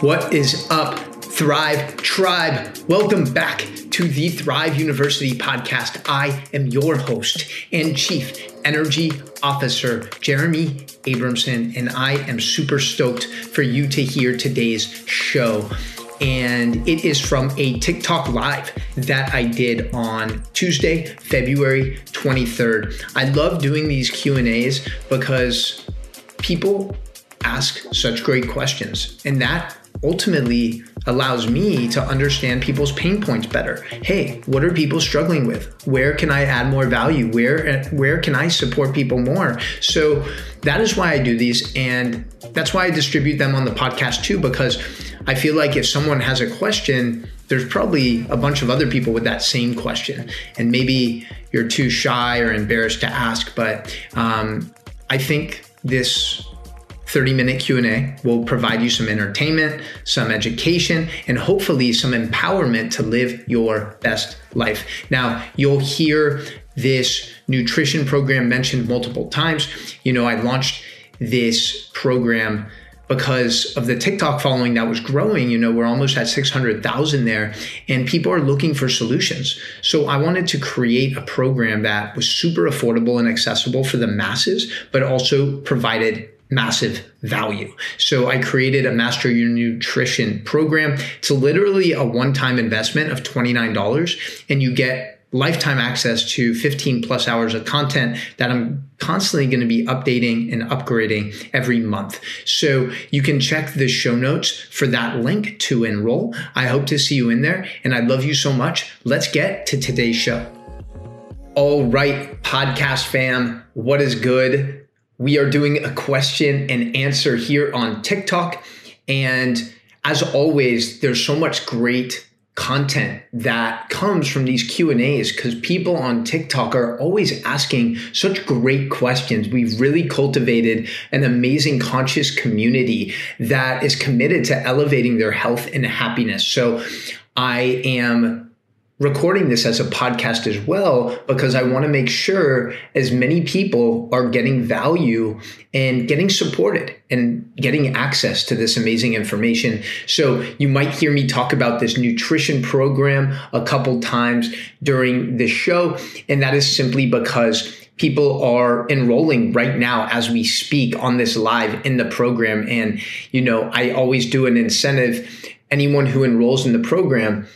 What is up, Thrive Tribe? Welcome back to the Thrive University podcast. I am your host and Chief Energy Officer, Jeremy Abramson, and I am super stoked for you to hear today's show. And it is from a TikTok live that I did on Tuesday, February 23rd. I love doing these Q&As because people ask such great questions. And that ultimately allows me to understand people's pain points better. Hey, what are people struggling with? Where can I add more value? Where where can I support people more? So that is why I do these and that's why I distribute them on the podcast too because I feel like if someone has a question, there's probably a bunch of other people with that same question and maybe you're too shy or embarrassed to ask, but um, I think this 30 minute q&a will provide you some entertainment some education and hopefully some empowerment to live your best life now you'll hear this nutrition program mentioned multiple times you know i launched this program because of the TikTok following that was growing. You know, we're almost at 600,000 there, and people are looking for solutions. So I wanted to create a program that was super affordable and accessible for the masses, but also provided massive value. So I created a Master Your Nutrition program. It's literally a one time investment of $29, and you get lifetime access to 15 plus hours of content that I'm constantly going to be updating and upgrading every month. So you can check the show notes for that link to enroll. I hope to see you in there, and I love you so much. Let's get to today's show. All right, podcast fam, what is good? We are doing a question and answer here on TikTok. And as always, there's so much great content that comes from these Q&As because people on TikTok are always asking such great questions. We've really cultivated an amazing conscious community that is committed to elevating their health and happiness. So I am recording this as a podcast as well because I want to make sure as many people are getting value and getting supported and getting access to this amazing information. So you might hear me talk about this nutrition program a couple times during the show. And that is simply because people are enrolling right now as we speak on this live in the program. And, you know, I always do an incentive. Anyone who enrolls in the program,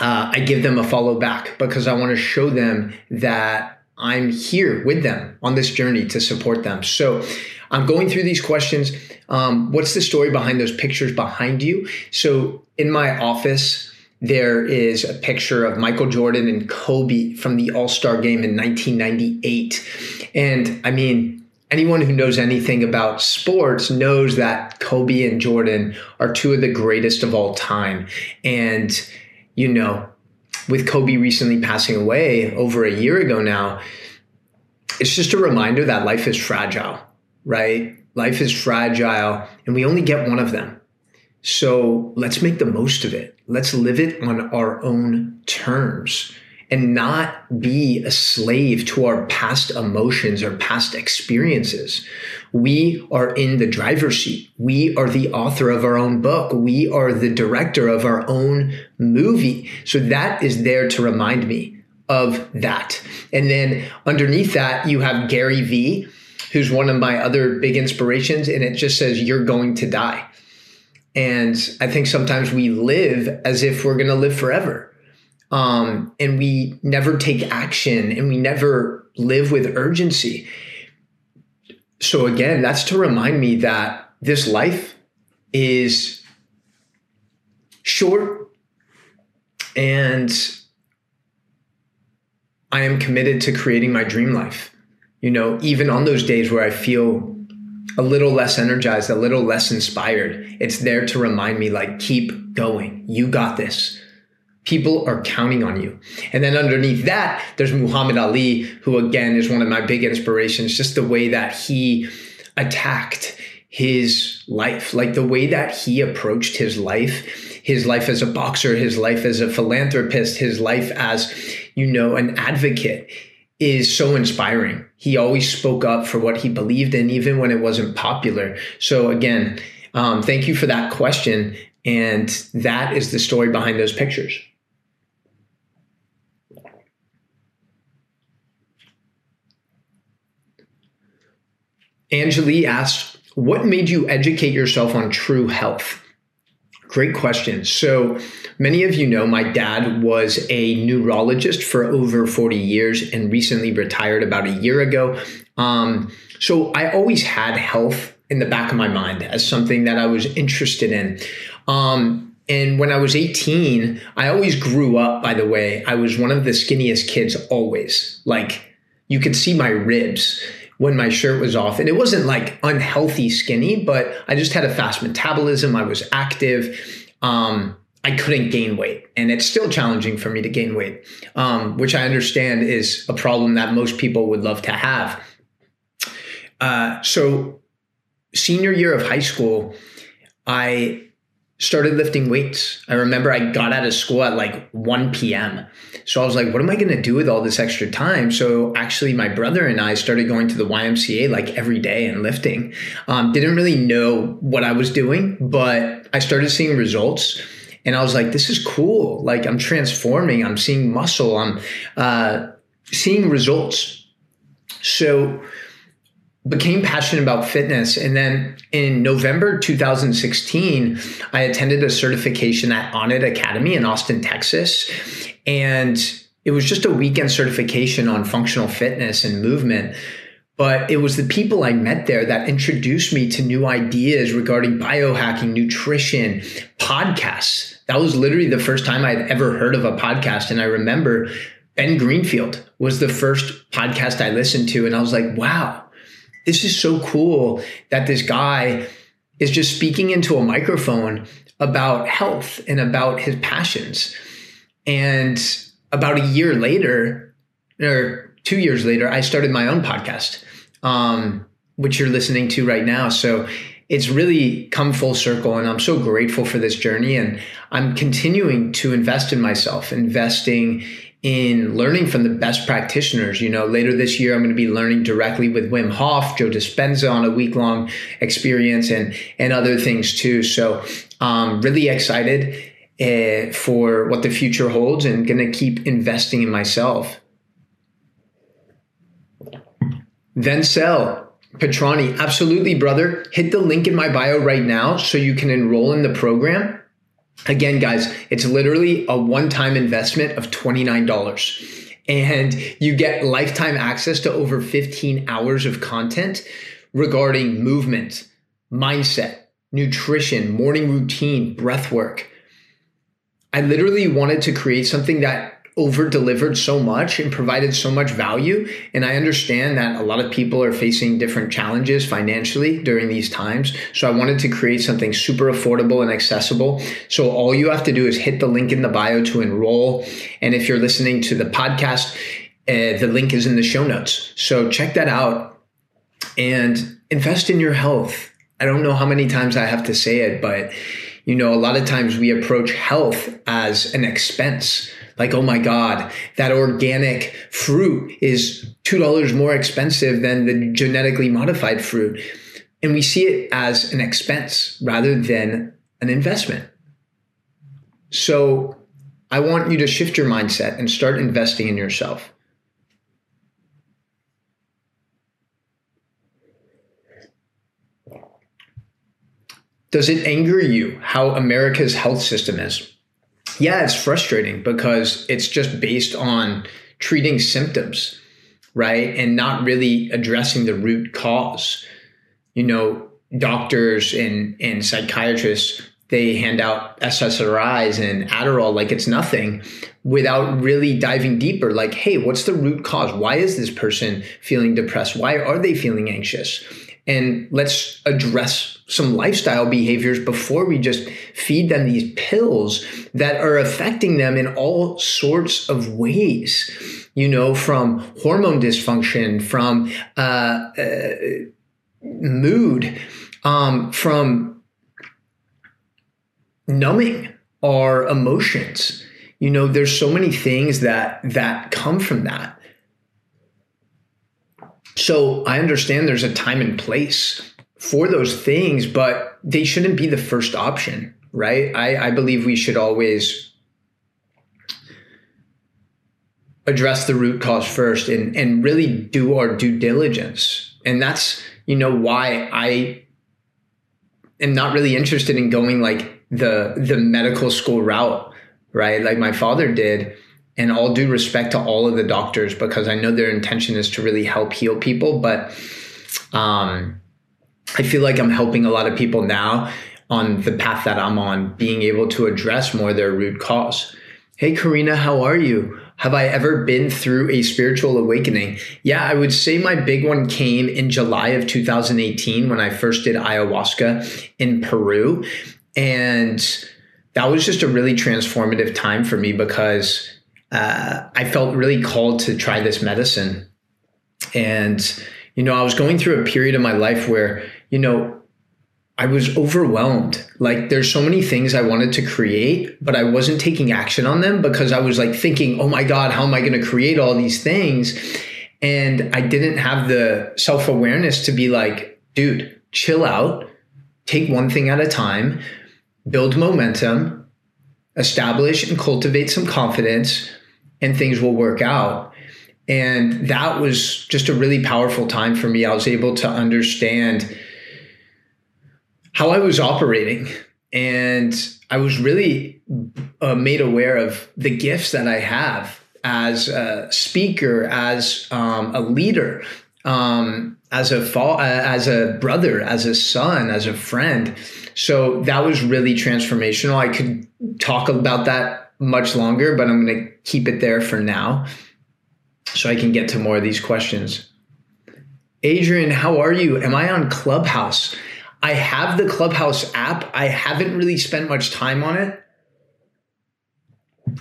uh, I give them a follow back because I want to show them that I'm here with them on this journey to support them. So I'm going through these questions. Um, what's the story behind those pictures behind you? So in my office, there is a picture of Michael Jordan and Kobe from the All Star game in 1998. And I mean, anyone who knows anything about sports knows that Kobe and Jordan are two of the greatest of all time. And you know, with Kobe recently passing away over a year ago now, it's just a reminder that life is fragile, right? Life is fragile and we only get one of them. So let's make the most of it. Let's live it on our own terms and not be a slave to our past emotions or past experiences. We are in the driver's seat. We are the author of our own book. We are the director of our own movie. So that is there to remind me of that. And then underneath that, you have Gary Vee, who's one of my other big inspirations. And it just says, You're going to die. And I think sometimes we live as if we're going to live forever um, and we never take action and we never live with urgency. So, again, that's to remind me that this life is short and I am committed to creating my dream life. You know, even on those days where I feel a little less energized, a little less inspired, it's there to remind me, like, keep going. You got this. People are counting on you. And then underneath that, there's Muhammad Ali, who again is one of my big inspirations, just the way that he attacked his life, like the way that he approached his life, his life as a boxer, his life as a philanthropist, his life as, you know, an advocate is so inspiring. He always spoke up for what he believed in, even when it wasn't popular. So again, um, thank you for that question. And that is the story behind those pictures. Angeli asks, What made you educate yourself on true health? Great question. So, many of you know my dad was a neurologist for over 40 years and recently retired about a year ago. Um, so, I always had health in the back of my mind as something that I was interested in. Um, and when I was 18, I always grew up, by the way, I was one of the skinniest kids always. Like, you could see my ribs when my shirt was off. And it wasn't like unhealthy skinny, but I just had a fast metabolism. I was active. Um, I couldn't gain weight. And it's still challenging for me to gain weight, um, which I understand is a problem that most people would love to have. Uh, so, senior year of high school, I started lifting weights. I remember I got out of school at like 1 p.m. So I was like, what am I going to do with all this extra time? So actually, my brother and I started going to the YMCA like every day and lifting. Um, didn't really know what I was doing, but I started seeing results. And I was like, this is cool. Like, I'm transforming, I'm seeing muscle, I'm uh, seeing results. So, became passionate about fitness. And then in November 2016, I attended a certification at Onnit Academy in Austin, Texas. And it was just a weekend certification on functional fitness and movement. But it was the people I met there that introduced me to new ideas regarding biohacking, nutrition, podcasts. That was literally the first time I'd ever heard of a podcast. And I remember Ben Greenfield was the first podcast I listened to. And I was like, wow, this is so cool that this guy is just speaking into a microphone about health and about his passions. And about a year later, or two years later, I started my own podcast, um, which you're listening to right now. So it's really come full circle and I'm so grateful for this journey and I'm continuing to invest in myself, investing in learning from the best practitioners. You know, later this year, I'm going to be learning directly with Wim Hof, Joe Dispenza on a week long experience and, and other things too. So, um, really excited uh, for what the future holds and going to keep investing in myself. Vencel Petrani, absolutely, brother. Hit the link in my bio right now so you can enroll in the program Again, guys, it's literally a one time investment of $29. And you get lifetime access to over 15 hours of content regarding movement, mindset, nutrition, morning routine, breath work. I literally wanted to create something that over delivered so much and provided so much value. And I understand that a lot of people are facing different challenges financially during these times. So I wanted to create something super affordable and accessible. So all you have to do is hit the link in the bio to enroll. And if you're listening to the podcast, uh, the link is in the show notes. So check that out and invest in your health. I don't know how many times I have to say it, but you know, a lot of times we approach health as an expense like, oh my God, that organic fruit is $2 more expensive than the genetically modified fruit. And we see it as an expense rather than an investment. So I want you to shift your mindset and start investing in yourself. Does it anger you how America's health system is? Yeah, it's frustrating because it's just based on treating symptoms, right? And not really addressing the root cause. You know, doctors and, and psychiatrists, they hand out SSRIs and Adderall like it's nothing without really diving deeper. Like, hey, what's the root cause? Why is this person feeling depressed? Why are they feeling anxious? And let's address some lifestyle behaviors before we just feed them these pills that are affecting them in all sorts of ways you know from hormone dysfunction from uh, uh, mood um, from numbing our emotions. You know there's so many things that that come from that so I understand there's a time and place for those things, but they shouldn't be the first option, right? I, I believe we should always address the root cause first and, and really do our due diligence. And that's, you know, why I am not really interested in going like the the medical school route, right? Like my father did. And all due respect to all of the doctors, because I know their intention is to really help heal people, but um, I feel like I'm helping a lot of people now on the path that I'm on, being able to address more their root cause. Hey, Karina, how are you? Have I ever been through a spiritual awakening? Yeah, I would say my big one came in July of 2018 when I first did ayahuasca in Peru. And that was just a really transformative time for me because uh, I felt really called to try this medicine. And, you know, I was going through a period of my life where, you know, I was overwhelmed. Like there's so many things I wanted to create, but I wasn't taking action on them because I was like thinking, "Oh my god, how am I going to create all these things?" And I didn't have the self-awareness to be like, "Dude, chill out. Take one thing at a time. Build momentum, establish and cultivate some confidence, and things will work out." And that was just a really powerful time for me. I was able to understand how I was operating. And I was really uh, made aware of the gifts that I have as a speaker, as um, a leader, um, as a fa- uh, as a brother, as a son, as a friend. So that was really transformational. I could talk about that much longer, but I'm going to keep it there for now so I can get to more of these questions. Adrian, how are you? Am I on Clubhouse? I have the Clubhouse app. I haven't really spent much time on it.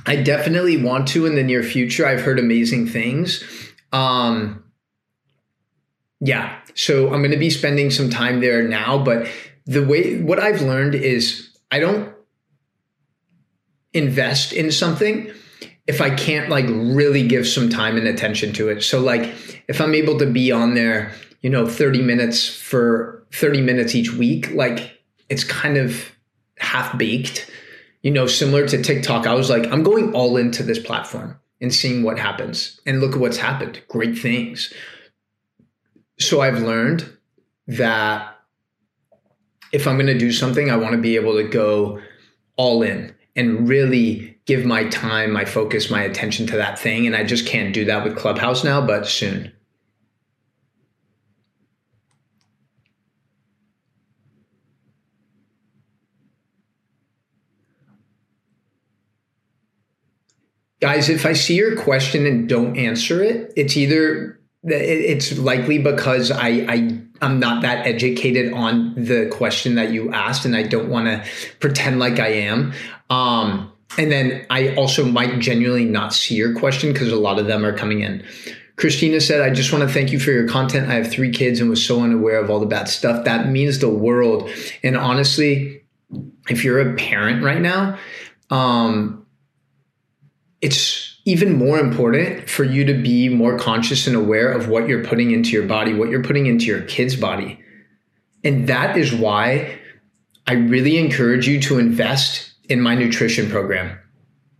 I definitely want to in the near future. I've heard amazing things. Um, yeah, so I'm going to be spending some time there now. But the way what I've learned is I don't invest in something if I can't like really give some time and attention to it. So like if I'm able to be on there, you know, 30 minutes for 30 minutes each week, like it's kind of half baked. You know, similar to TikTok, I was like, I'm going all into this platform and seeing what happens. And look at what's happened. Great things. So I've learned that if I'm going to do something, I want to be able to go all in and really give my time, my focus, my attention to that thing. And I just can't do that with Clubhouse now, but soon. guys, if I see your question and don't answer it, it's either it's likely because I, I I'm not that educated on the question that you asked, and I don't want to pretend like I am. Um, and then I also might genuinely not see your question because a lot of them are coming in. Christina said, I just want to thank you for your content. I have three kids and was so unaware of all the bad stuff. That means the world. And honestly, if you're a parent right now, um, it's even more important for you to be more conscious and aware of what you're putting into your body, what you're putting into your kid's body. And that is why I really encourage you to invest in my nutrition program.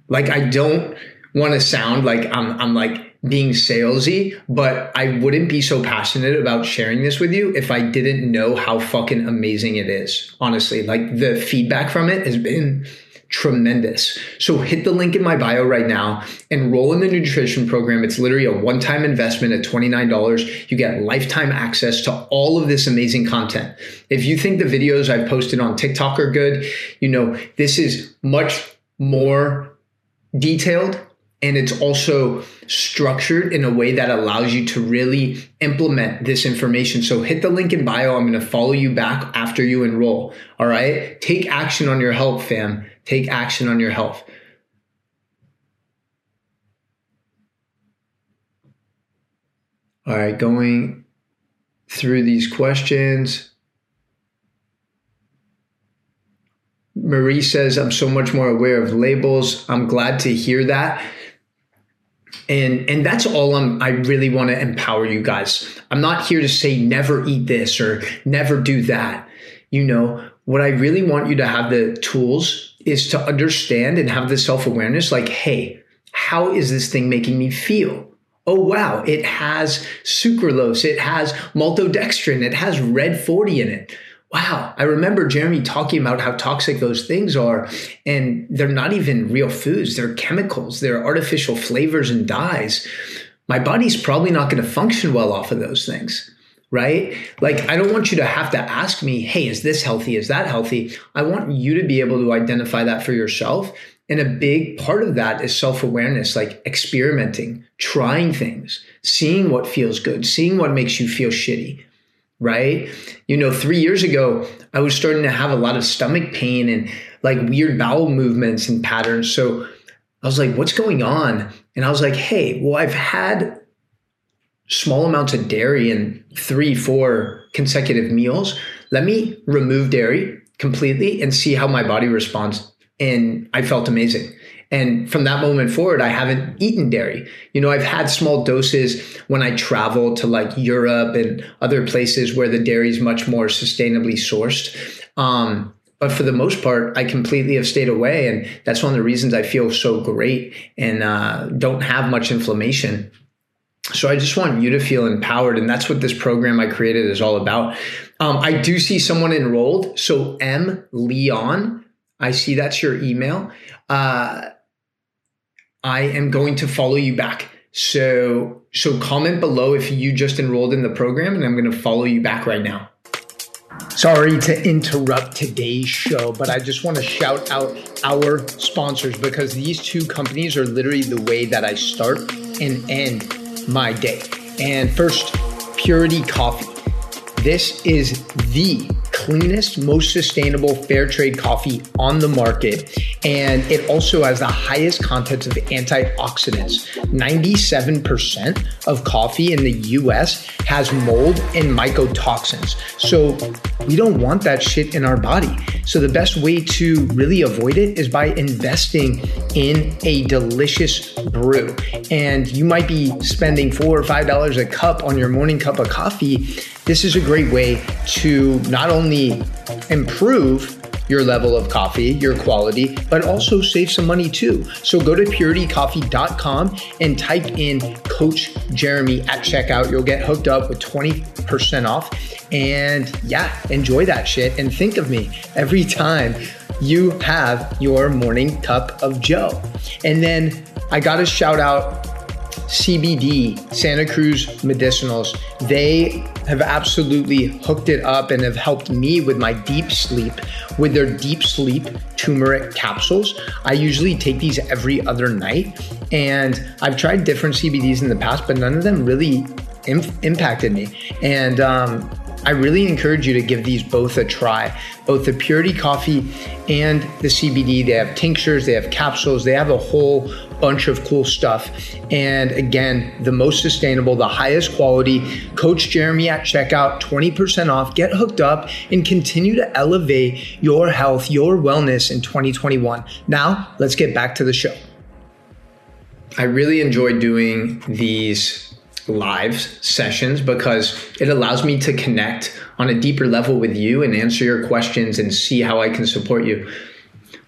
Like I don't want to sound like I'm I'm like being salesy, but I wouldn't be so passionate about sharing this with you if I didn't know how fucking amazing it is. Honestly, like the feedback from it has been tremendous. So hit the link in my bio right now, enroll in the nutrition program. It's literally a one time investment at $29. You get lifetime access to all of this amazing content. If you think the videos I've posted on TikTok are good, you know, this is much more detailed and it's also structured in a way that allows you to really implement this information. So hit the link in bio. I'm going to follow you back after you enroll. All right. Take action on your health, fam. Take action on your health. All right. Going through these questions. Marie says, I'm so much more aware of labels. I'm glad to hear that And and that's all I'm I really want to empower you guys. I'm not here to say never eat this or never do that. You know, what I really want you to have the tools is to understand and have the self-awareness like, hey, how is this thing making me feel? Oh wow, it has sucralose, it has maltodextrin, it has red 40 in it wow, I remember Jeremy talking about how toxic those things are. And they're not even real foods, they're chemicals, they're artificial flavors and dyes. My body's probably not going to function well off of those things. Right? Like, I don't want you to have to ask me, hey, is this healthy? Is that healthy? I want you to be able to identify that for yourself. And a big part of that is self awareness, like experimenting, trying things, seeing what feels good, seeing what makes you feel shitty right? You know, three years ago, I was starting to have a lot of stomach pain and like weird bowel movements and patterns. So I was like, what's going on? And I was like, hey, well, I've had small amounts of dairy in three, four consecutive meals. Let me remove dairy completely and see how my body responds. And I felt amazing. And from that moment forward, I haven't eaten dairy. You know, I've had small doses when I travel to like Europe and other places where the dairy is much more sustainably sourced. Um, but for the most part, I completely have stayed away. And that's one of the reasons I feel so great and uh, don't have much inflammation. So I just want you to feel empowered. And that's what this program I created is all about. Um, I do see someone enrolled. So M Leon, I see that's your email. Uh, I am going to follow you back. So so comment below if you just enrolled in the program and I'm going to follow you back right now. Sorry to interrupt today's show, but I just want to shout out our sponsors because these two companies are literally the way that I start and end my day. And first, Purity Coffee. This is the cleanest, most sustainable fair trade coffee on the market. And it also has the highest contents of antioxidants. 97% of coffee in the US has mold and mycotoxins. So we don't want that shit in our body. So the best way to really avoid it is by investing in a delicious brew. And you might be spending four or five dollars a cup on your morning cup of coffee this is a great way to not only improve your level of coffee, your quality, but also save some money too. So go to puritycoffee.com and type in Coach Jeremy at checkout. You'll get hooked up with 20% off. And yeah, enjoy that shit. And think of me every time you have your morning cup of Joe. And then I got to shout out CBD, Santa Cruz Medicinals. They have absolutely hooked it up and have helped me with my deep sleep with their deep sleep turmeric capsules. I usually take these every other night and I've tried different CBDs in the past, but none of them really Im- impacted me. And um, I really encourage you to give these both a try. Both the Purity Coffee and the CBD. They have tinctures, they have capsules, they have a whole bunch of cool stuff. And again, the most sustainable, the highest quality. Coach Jeremy at checkout, 20% off. Get hooked up and continue to elevate your health, your wellness in 2021. Now, let's get back to the show. I really enjoy doing these live sessions because it allows me to connect on a deeper level with you and answer your questions and see how I can support you.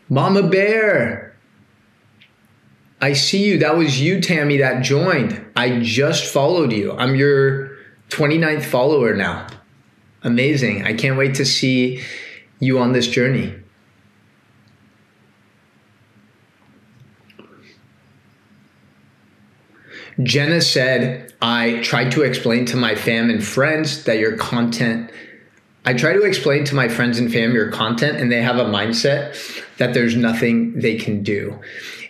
Mama Bear, I see you. That was you, Tammy, that joined. I just followed you. I'm your 29th follower now. Amazing. I can't wait to see you on this journey. Jenna said, I tried to explain to my fam and friends that your content, I try to explain to my friends and fam your content, and they have a mindset that there's nothing they can do.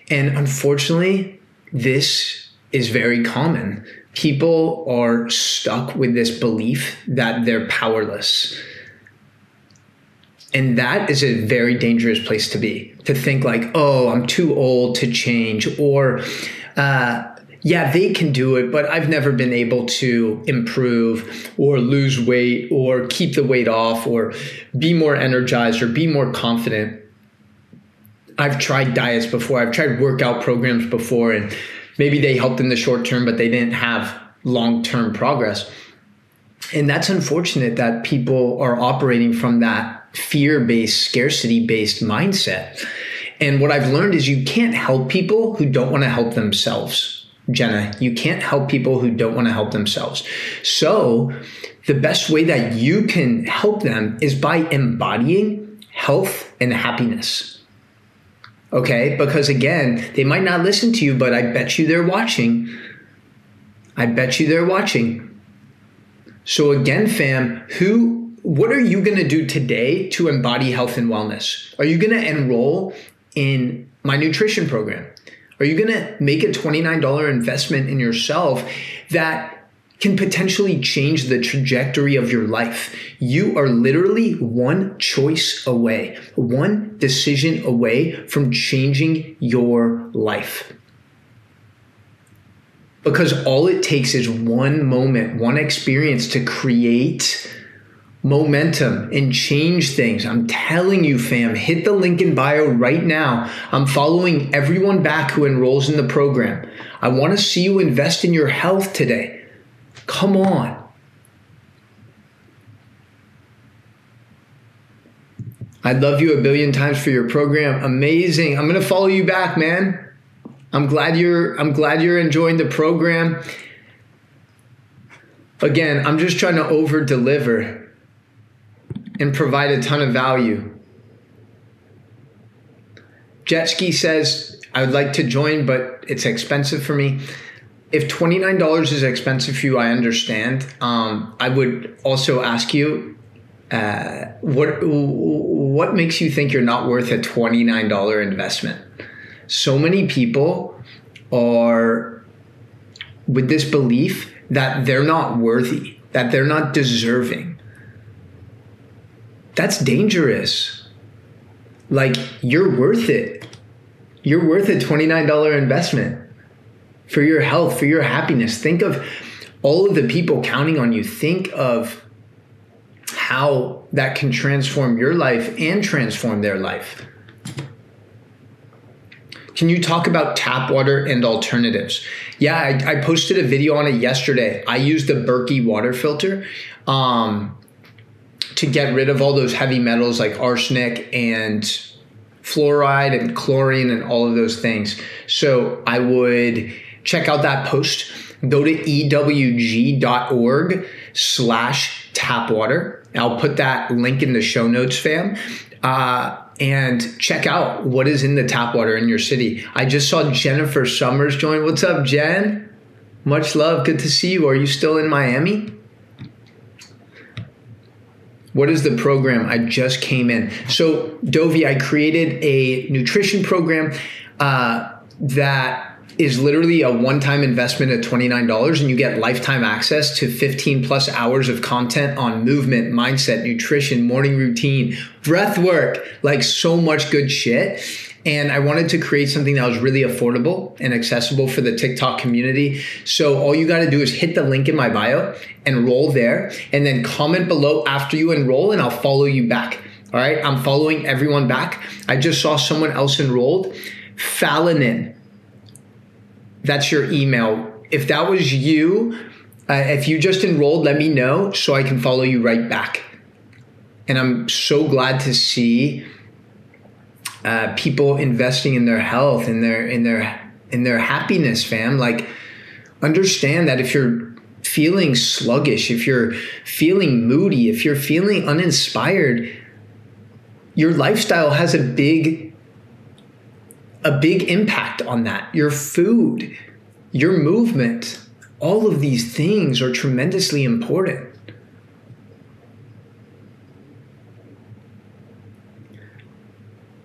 And unfortunately, this is very common. People are stuck with this belief that they're powerless. And that is a very dangerous place to be to think, like, oh, I'm too old to change, or, uh, yeah, they can do it, but I've never been able to improve or lose weight or keep the weight off or be more energized or be more confident. I've tried diets before, I've tried workout programs before, and maybe they helped in the short term, but they didn't have long term progress. And that's unfortunate that people are operating from that fear based, scarcity based mindset. And what I've learned is you can't help people who don't want to help themselves. Jenna, you can't help people who don't want to help themselves. So, the best way that you can help them is by embodying health and happiness. Okay? Because again, they might not listen to you, but I bet you they're watching. I bet you they're watching. So again, fam, who what are you going to do today to embody health and wellness? Are you going to enroll in my nutrition program? Are you going to make a $29 investment in yourself that can potentially change the trajectory of your life? You are literally one choice away, one decision away from changing your life. Because all it takes is one moment, one experience to create momentum and change things. I'm telling you, fam, hit the link in bio right now. I'm following everyone back who enrolls in the program. I want to see you invest in your health today. Come on. I love you a billion times for your program. Amazing. I'm going to follow you back, man. I'm glad you're I'm glad you're enjoying the program. Again, I'm just trying to over deliver and provide a ton of value. Jetski says, I would like to join, but it's expensive for me. If $29 is expensive for you, I understand. Um, I would also ask you uh, what what makes you think you're not worth a $29 investment? So many people are with this belief that they're not worthy, that they're not deserving that's dangerous. Like you're worth it. You're worth a $29 investment for your health, for your happiness. Think of all of the people counting on you. Think of how that can transform your life and transform their life. Can you talk about tap water and alternatives? Yeah, I, I posted a video on it yesterday. I used the Berkey water filter. Um, to get rid of all those heavy metals like arsenic and fluoride and chlorine and all of those things. So I would check out that post. Go to ewg.org slash tapwater. I'll put that link in the show notes, fam. Uh, and check out what is in the tap water in your city. I just saw Jennifer Summers join. What's up, Jen? Much love. Good to see you. Are you still in Miami? What is the program? I just came in. So, Dovi, I created a nutrition program uh, that is literally a one time investment of $29 and you get lifetime access to 15 plus hours of content on movement, mindset, nutrition, morning routine, breath work, like so much good shit. And I wanted to create something that was really affordable and accessible for the TikTok community. So all you got to do is hit the link in my bio, and enroll there, and then comment below after you enroll, and I'll follow you back. All right. I'm following everyone back. I just saw someone else enrolled. Fallon. That's your email. If that was you, uh, if you just enrolled, let me know so I can follow you right back. And I'm so glad to see uh, people investing in their health in their in their in their happiness fam. Like understand that if you're feeling sluggish if you're feeling moody if you're feeling uninspired your lifestyle has a big a big impact on that. Your food your movement all of these things are tremendously important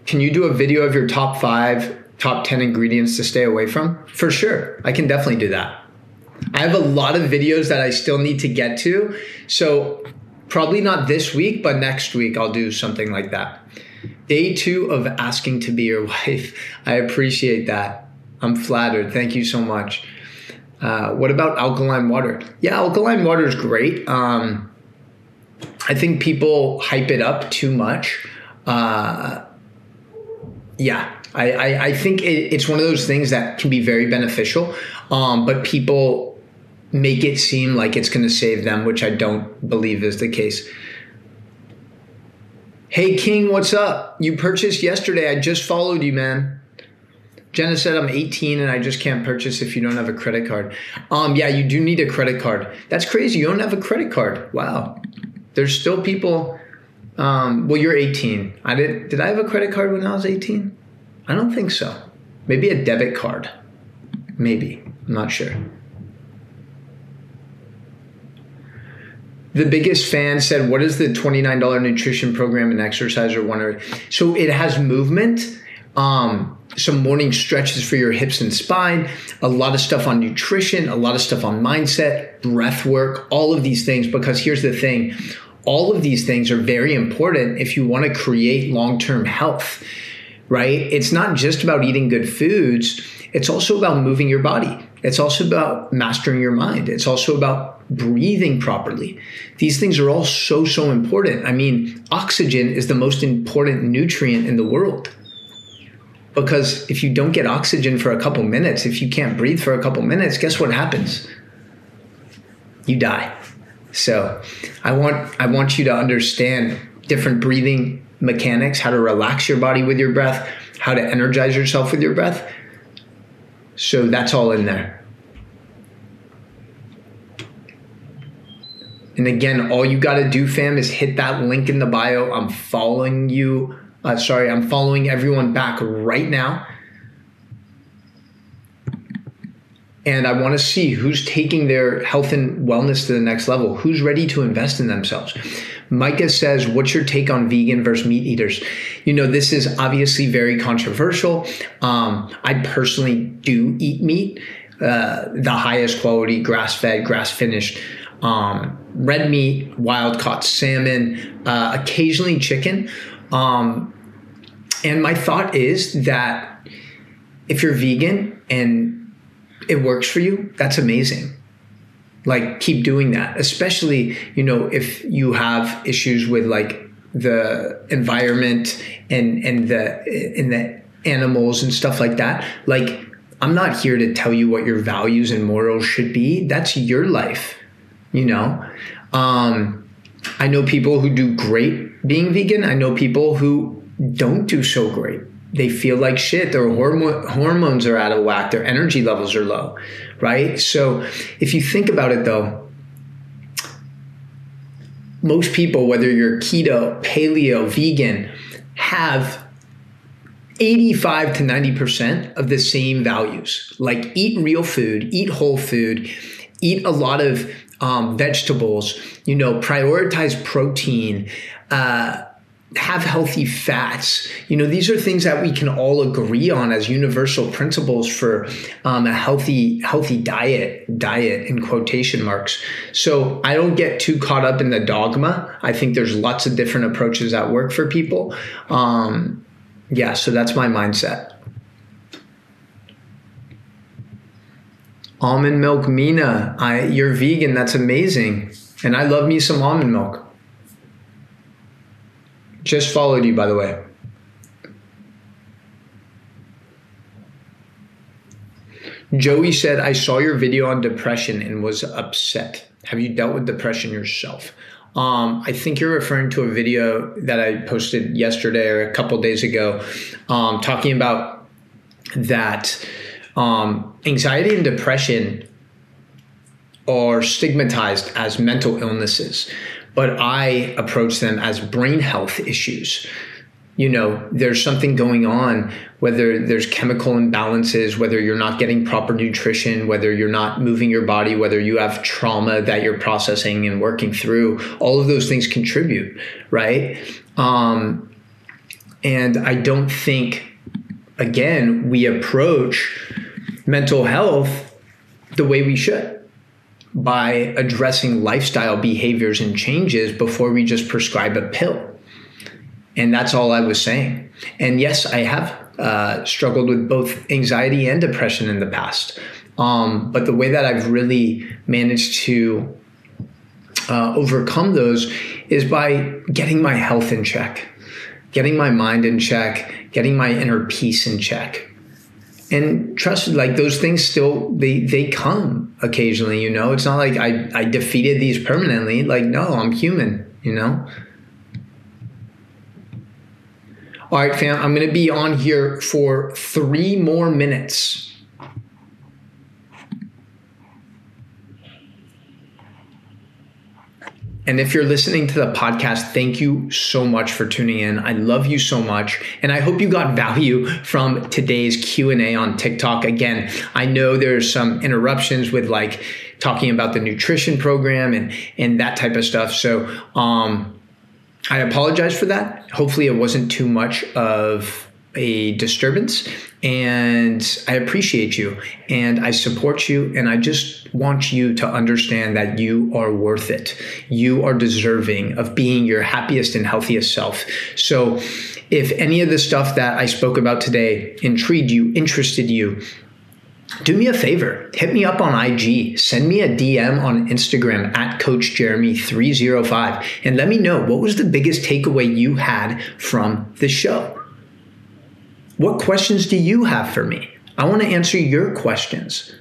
Can you do a video of your top five, top 10 ingredients to stay away from? For sure. I can definitely do that. I have a lot of videos that I still need to get to. So, probably not this week, but next week I'll do something like that. Day two of asking to be your wife. I appreciate that. I'm flattered. Thank you so much. Uh, what about alkaline water? Yeah, alkaline water is great. Um, I think people hype it up too much. Uh, yeah, I, I, I think it, it's one of those things that can be very beneficial, um, but people make it seem like it's going to save them, which I don't believe is the case. Hey, King, what's up? You purchased yesterday. I just followed you, man. Jenna said I'm 18 and I just can't purchase if you don't have a credit card. Um, yeah, you do need a credit card. That's crazy. You don't have a credit card. Wow. There's still people. Um, well, you're 18. I did. Did I have a credit card when I was 18? I don't think so. Maybe a debit card. Maybe. I'm not sure. The biggest fan said, "What is the $29 nutrition program and exerciser one?" So it has movement. Um, some morning stretches for your hips and spine, a lot of stuff on nutrition, a lot of stuff on mindset, breath work, all of these things. Because here's the thing all of these things are very important if you want to create long term health, right? It's not just about eating good foods, it's also about moving your body. It's also about mastering your mind. It's also about breathing properly. These things are all so, so important. I mean, oxygen is the most important nutrient in the world because if you don't get oxygen for a couple minutes, if you can't breathe for a couple minutes, guess what happens? You die. So, I want I want you to understand different breathing mechanics, how to relax your body with your breath, how to energize yourself with your breath. So that's all in there. And again, all you got to do, fam, is hit that link in the bio. I'm following you uh, sorry, I'm following everyone back right now. And I want to see who's taking their health and wellness to the next level, who's ready to invest in themselves. Micah says, What's your take on vegan versus meat eaters? You know, this is obviously very controversial. Um, I personally do eat meat, uh, the highest quality, grass fed, grass finished, um, red meat, wild caught salmon, uh, occasionally chicken. Um, and my thought is that if you're vegan and it works for you, that's amazing. Like keep doing that, especially, you know, if you have issues with like the environment and and the and the animals and stuff like that. Like I'm not here to tell you what your values and morals should be. That's your life, you know. Um, I know people who do great being vegan. I know people who don't do so great. They feel like shit. Their hormones are out of whack. Their energy levels are low, right? So if you think about it though, most people, whether you're keto, paleo, vegan, have 85 to 90% of the same values. Like eat real food, eat whole food, eat a lot of um, vegetables, you know, prioritize protein, uh, have healthy fats. You know, these are things that we can all agree on as universal principles for um, a healthy, healthy diet. Diet in quotation marks. So I don't get too caught up in the dogma. I think there's lots of different approaches that work for people. Um, yeah, so that's my mindset. Almond milk, Mina. I, you're vegan. That's amazing, and I love me some almond milk. Just followed you, by the way. Joey said, I saw your video on depression and was upset. Have you dealt with depression yourself? Um, I think you're referring to a video that I posted yesterday or a couple days ago um, talking about that um, anxiety and depression are stigmatized as mental illnesses but I approach them as brain health issues. You know, there's something going on, whether there's chemical imbalances, whether you're not getting proper nutrition, whether you're not moving your body, whether you have trauma that you're processing and working through, all of those things contribute, right? Um, and I don't think, again, we approach mental health the way we should by addressing lifestyle behaviors and changes before we just prescribe a pill. And that's all I was saying. And yes, I have uh, struggled with both anxiety and depression in the past. Um, but the way that I've really managed to uh, overcome those is by getting my health in check getting my mind in check, getting my inner peace in check. And trust like those things still they they come occasionally, you know. It's not like I I defeated these permanently. Like no, I'm human, you know. All right, fam, I'm to be on here for 3 more minutes. And if you're listening to the podcast, thank you so much for tuning in. I love you so much, and I hope you got value from today's Q&A on TikTok. Again, I know there's some interruptions with like talking about the nutrition program and and that type of stuff. So, um I apologize for that. Hopefully it wasn't too much of a disturbance and I appreciate you and I support you and I just want you to understand that you are worth it. You are deserving of being your happiest and healthiest self. So if any of the stuff that I spoke about today intrigued you, interested you, do me a favor hit me up on ig send me a dm on instagram at coach jeremy 305 and let me know what was the biggest takeaway you had from the show what questions do you have for me? I want to answer your questions.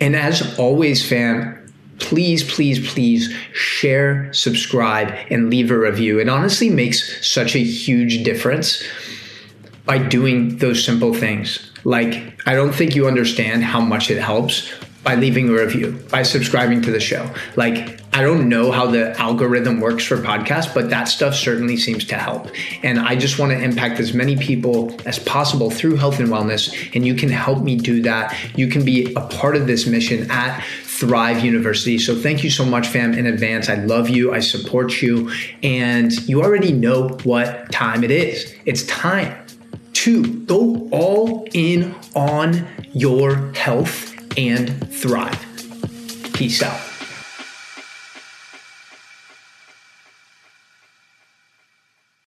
And as always, fam, please, please, please share, subscribe, and leave a review. It honestly makes such a huge difference by doing those simple things. Like, I don't think you understand how much it helps by leaving a review, by subscribing to the show. Like, I don't know how the algorithm works for podcasts, but that stuff certainly seems to help. And I just want to impact as many people as possible through health and wellness. And you can help me do that. You can be a part of this mission at Thrive University. So thank you so much, fam, in advance. I love you. I support you. And you already know what time it is. It's time to go all in on your health and thrive. Peace out.